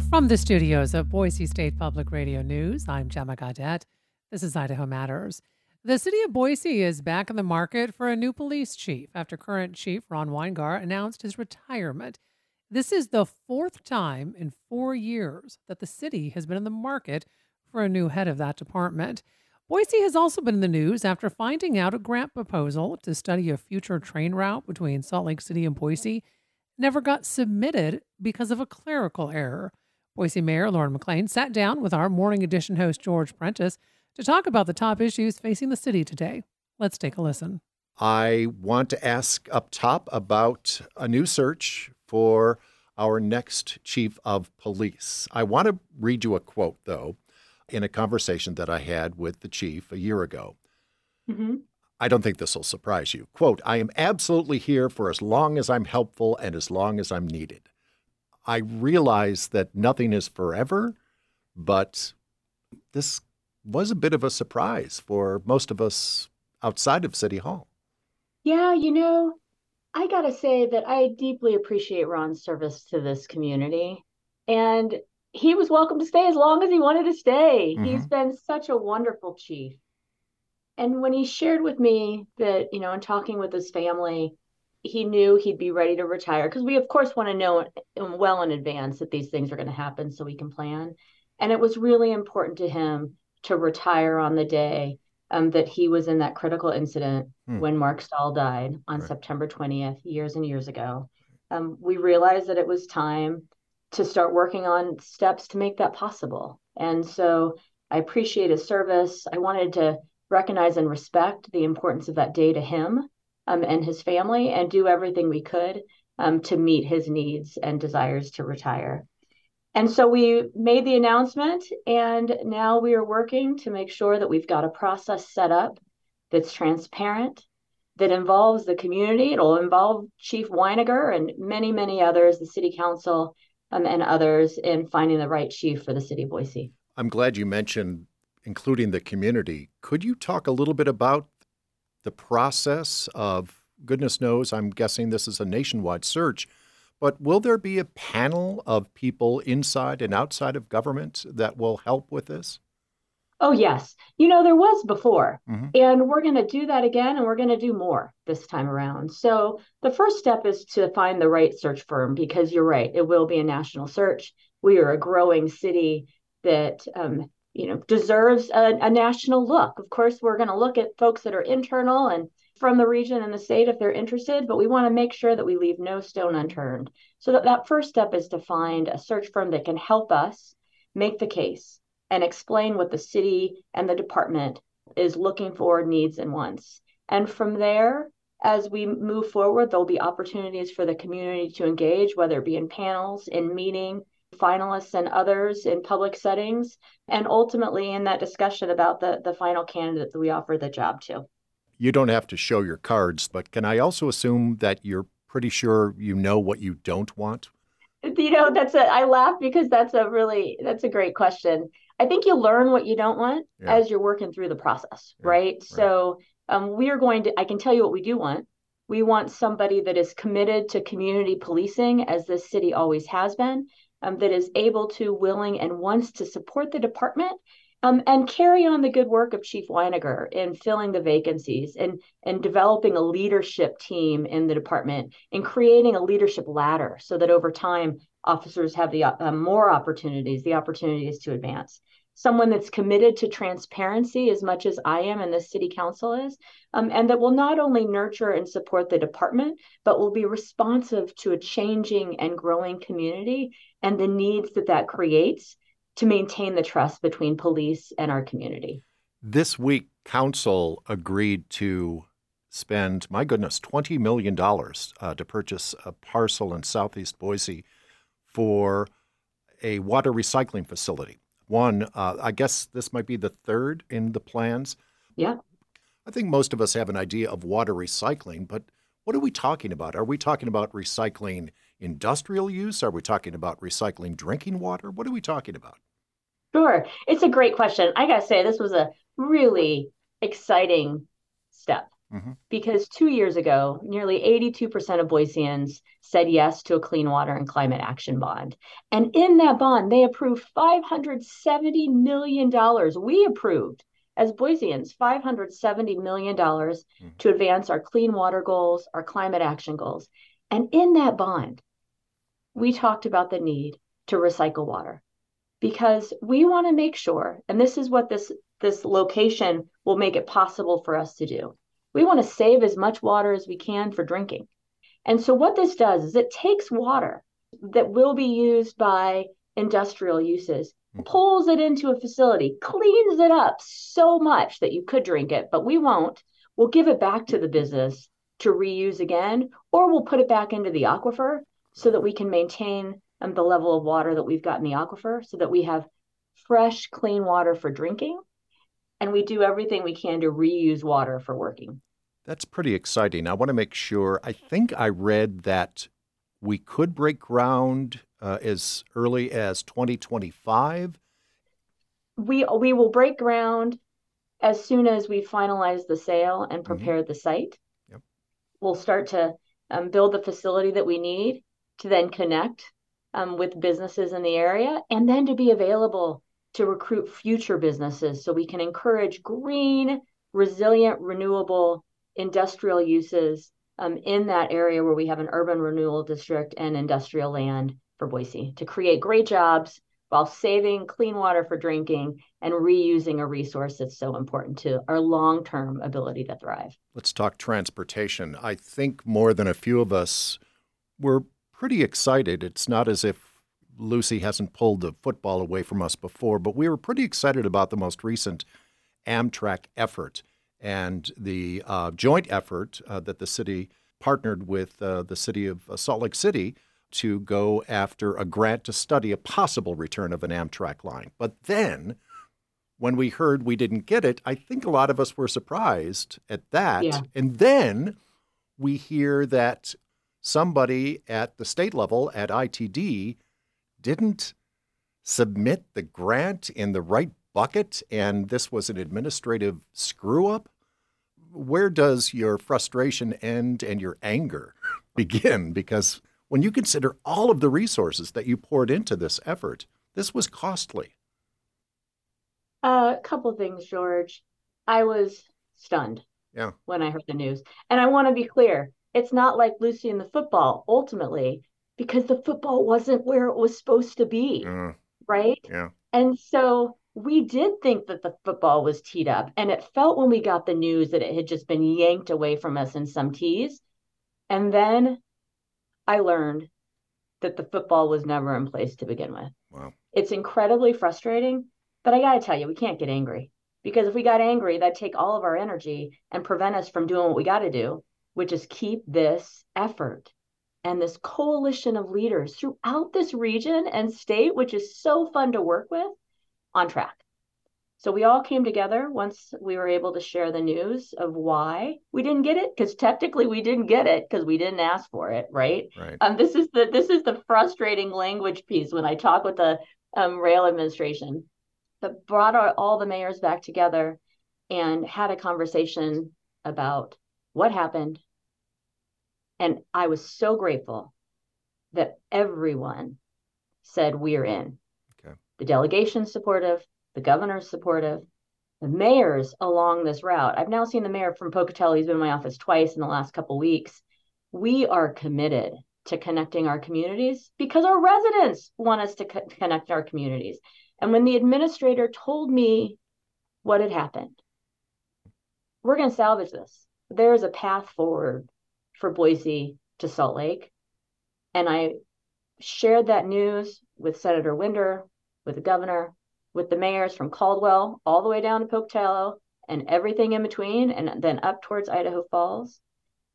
From the studios of Boise State Public Radio News, I'm Gemma Gaudette. This is Idaho Matters. The city of Boise is back in the market for a new police chief after current chief Ron Winegar announced his retirement. This is the fourth time in four years that the city has been in the market for a new head of that department. Boise has also been in the news after finding out a grant proposal to study a future train route between Salt Lake City and Boise never got submitted because of a clerical error. Boise Mayor Lauren McLean sat down with our Morning Edition host George Prentice to talk about the top issues facing the city today. Let's take a listen. I want to ask up top about a new search for our next chief of police. I want to read you a quote, though, in a conversation that I had with the chief a year ago. Mm-hmm. I don't think this will surprise you. Quote, I am absolutely here for as long as I'm helpful and as long as I'm needed. I realize that nothing is forever, but this was a bit of a surprise for most of us outside of City Hall. Yeah, you know, I got to say that I deeply appreciate Ron's service to this community. And he was welcome to stay as long as he wanted to stay. Mm-hmm. He's been such a wonderful chief. And when he shared with me that, you know, in talking with his family, he knew he'd be ready to retire because we, of course, want to know well in advance that these things are going to happen so we can plan. And it was really important to him to retire on the day um, that he was in that critical incident hmm. when Mark Stall died on right. September 20th, years and years ago. Um, we realized that it was time to start working on steps to make that possible. And so I appreciate his service. I wanted to recognize and respect the importance of that day to him um, and his family and do everything we could um, to meet his needs and desires to retire. And so we made the announcement, and now we are working to make sure that we've got a process set up that's transparent, that involves the community. It'll involve Chief Winegar and many, many others, the city council, um, and others in finding the right chief for the city of Boise. I'm glad you mentioned including the community. Could you talk a little bit about the process of, goodness knows, I'm guessing this is a nationwide search, but will there be a panel of people inside and outside of government that will help with this? Oh, yes. You know, there was before, mm-hmm. and we're going to do that again, and we're going to do more this time around. So, the first step is to find the right search firm because you're right, it will be a national search. We are a growing city that um, you know deserves a, a national look. Of course we're going to look at folks that are internal and from the region and the state if they're interested but we want to make sure that we leave no stone unturned. So that, that first step is to find a search firm that can help us make the case and explain what the city and the department is looking for needs and wants. And from there as we move forward there'll be opportunities for the community to engage whether it be in panels in meeting finalists and others in public settings, and ultimately in that discussion about the, the final candidate that we offer the job to. You don't have to show your cards, but can I also assume that you're pretty sure you know what you don't want? You know, that's a, I laugh because that's a really, that's a great question. I think you learn what you don't want yeah. as you're working through the process, yeah, right? right? So um, we are going to, I can tell you what we do want. We want somebody that is committed to community policing, as this city always has been, um, that is able to, willing, and wants to support the department um, and carry on the good work of Chief Winegar in filling the vacancies and, and developing a leadership team in the department and creating a leadership ladder so that over time officers have the uh, more opportunities, the opportunities to advance someone that's committed to transparency as much as I am and the city council is, um, and that will not only nurture and support the department, but will be responsive to a changing and growing community and the needs that that creates to maintain the trust between police and our community. This week, council agreed to spend, my goodness, $20 million uh, to purchase a parcel in southeast Boise for a water recycling facility. One, uh, I guess this might be the third in the plans. Yeah. I think most of us have an idea of water recycling, but what are we talking about? Are we talking about recycling industrial use? Are we talking about recycling drinking water? What are we talking about? Sure. It's a great question. I got to say, this was a really exciting step mm-hmm. because two years ago, nearly 82% of Boiseans said yes to a clean water and climate action bond. And in that bond, they approved $570 million. We approved as Boiseans $570 million mm-hmm. to advance our clean water goals, our climate action goals. And in that bond, we talked about the need to recycle water because we want to make sure, and this is what this, this location will make it possible for us to do. We want to save as much water as we can for drinking. And so, what this does is it takes water that will be used by industrial uses, mm-hmm. pulls it into a facility, cleans it up so much that you could drink it, but we won't. We'll give it back to the business to reuse again, or we'll put it back into the aquifer so that we can maintain um, the level of water that we've got in the aquifer so that we have fresh, clean water for drinking. And we do everything we can to reuse water for working. That's pretty exciting. I want to make sure. I think I read that we could break ground uh, as early as 2025. We we will break ground as soon as we finalize the sale and mm-hmm. prepare mm-hmm. the site. Yep. We'll start to um, build the facility that we need to then connect um, with businesses in the area and then to be available to recruit future businesses so we can encourage green, resilient, renewable industrial uses um, in that area where we have an urban renewal district and industrial land for Boise to create great jobs while saving clean water for drinking and reusing a resource that's so important to our long term ability to thrive. Let's talk transportation. I think more than a few of us were pretty excited. It's not as if Lucy hasn't pulled the football away from us before, but we were pretty excited about the most recent Amtrak effort and the uh, joint effort uh, that the city partnered with uh, the city of uh, Salt Lake City to go after a grant to study a possible return of an Amtrak line. But then, when we heard we didn't get it, I think a lot of us were surprised at that. Yeah. And then we hear that somebody at the state level at ITD didn't submit the grant in the right bucket and this was an administrative screw up? Where does your frustration end and your anger begin? Because when you consider all of the resources that you poured into this effort, this was costly. Uh, a couple things, George. I was stunned yeah. when I heard the news. And I want to be clear it's not like Lucy and the football ultimately because the football wasn't where it was supposed to be. Uh, right? Yeah. And so we did think that the football was teed up. And it felt when we got the news that it had just been yanked away from us in some tees. And then I learned that the football was never in place to begin with. Wow. It's incredibly frustrating. But I got to tell you, we can't get angry because if we got angry, that'd take all of our energy and prevent us from doing what we got to do which is keep this effort and this coalition of leaders throughout this region and state, which is so fun to work with, on track. So we all came together once we were able to share the news of why we didn't get it, because technically we didn't get it because we didn't ask for it, right? Right. Um, this is the this is the frustrating language piece when I talk with the um, rail administration, but brought our, all the mayors back together and had a conversation about what happened. And I was so grateful that everyone said, We're in. Okay. The delegation's supportive, the governor's supportive, the mayors along this route. I've now seen the mayor from Pocatello. He's been in my office twice in the last couple weeks. We are committed to connecting our communities because our residents want us to co- connect our communities. And when the administrator told me what had happened, we're going to salvage this there is a path forward for Boise to Salt Lake. And I shared that news with Senator Winder, with the governor, with the mayors from Caldwell all the way down to Pocatello and everything in between, and then up towards Idaho Falls.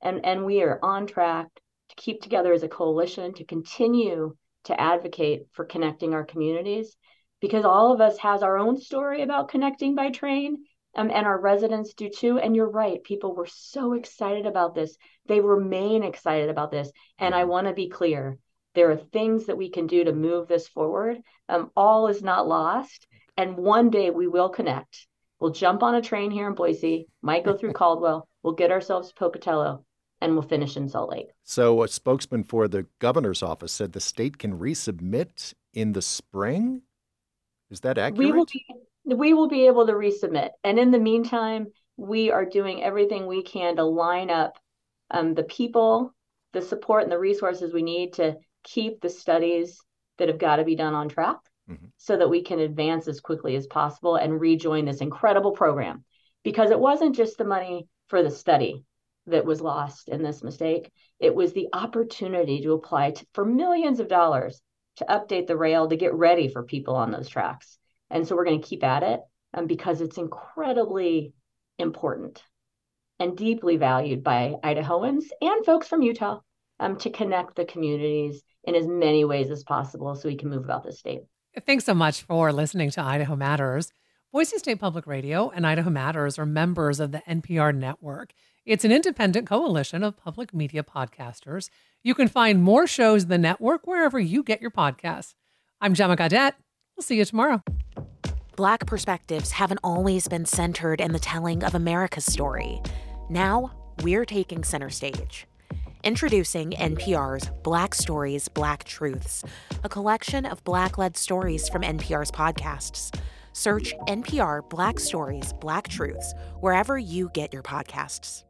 And, and we are on track to keep together as a coalition to continue to advocate for connecting our communities because all of us has our own story about connecting by train um, and our residents do too. And you're right, people were so excited about this. They remain excited about this. And I mm-hmm. want to be clear there are things that we can do to move this forward. Um, all is not lost. And one day we will connect. We'll jump on a train here in Boise, might go through Caldwell, We'll get ourselves to Pocatello and we'll finish in Salt Lake. So, a spokesman for the governor's office said the state can resubmit in the spring. Is that accurate? We will be, we will be able to resubmit. And in the meantime, we are doing everything we can to line up um, the people, the support, and the resources we need to keep the studies that have got to be done on track mm-hmm. so that we can advance as quickly as possible and rejoin this incredible program. Because it wasn't just the money for the study that was lost in this mistake, it was the opportunity to apply to, for millions of dollars to update the rail to get ready for people on those tracks. And so we're going to keep at it um, because it's incredibly important and deeply valued by Idahoans and folks from Utah um, to connect the communities in as many ways as possible so we can move about the state. Thanks so much for listening to Idaho Matters. Boise State Public Radio and Idaho Matters are members of the NPR network. It's an independent coalition of public media podcasters. You can find more shows in the network wherever you get your podcasts. I'm Gemma Gaudette. We'll see you tomorrow. Black perspectives haven't always been centered in the telling of America's story. Now, we're taking center stage. Introducing NPR's Black Stories, Black Truths, a collection of Black led stories from NPR's podcasts. Search NPR Black Stories, Black Truths wherever you get your podcasts.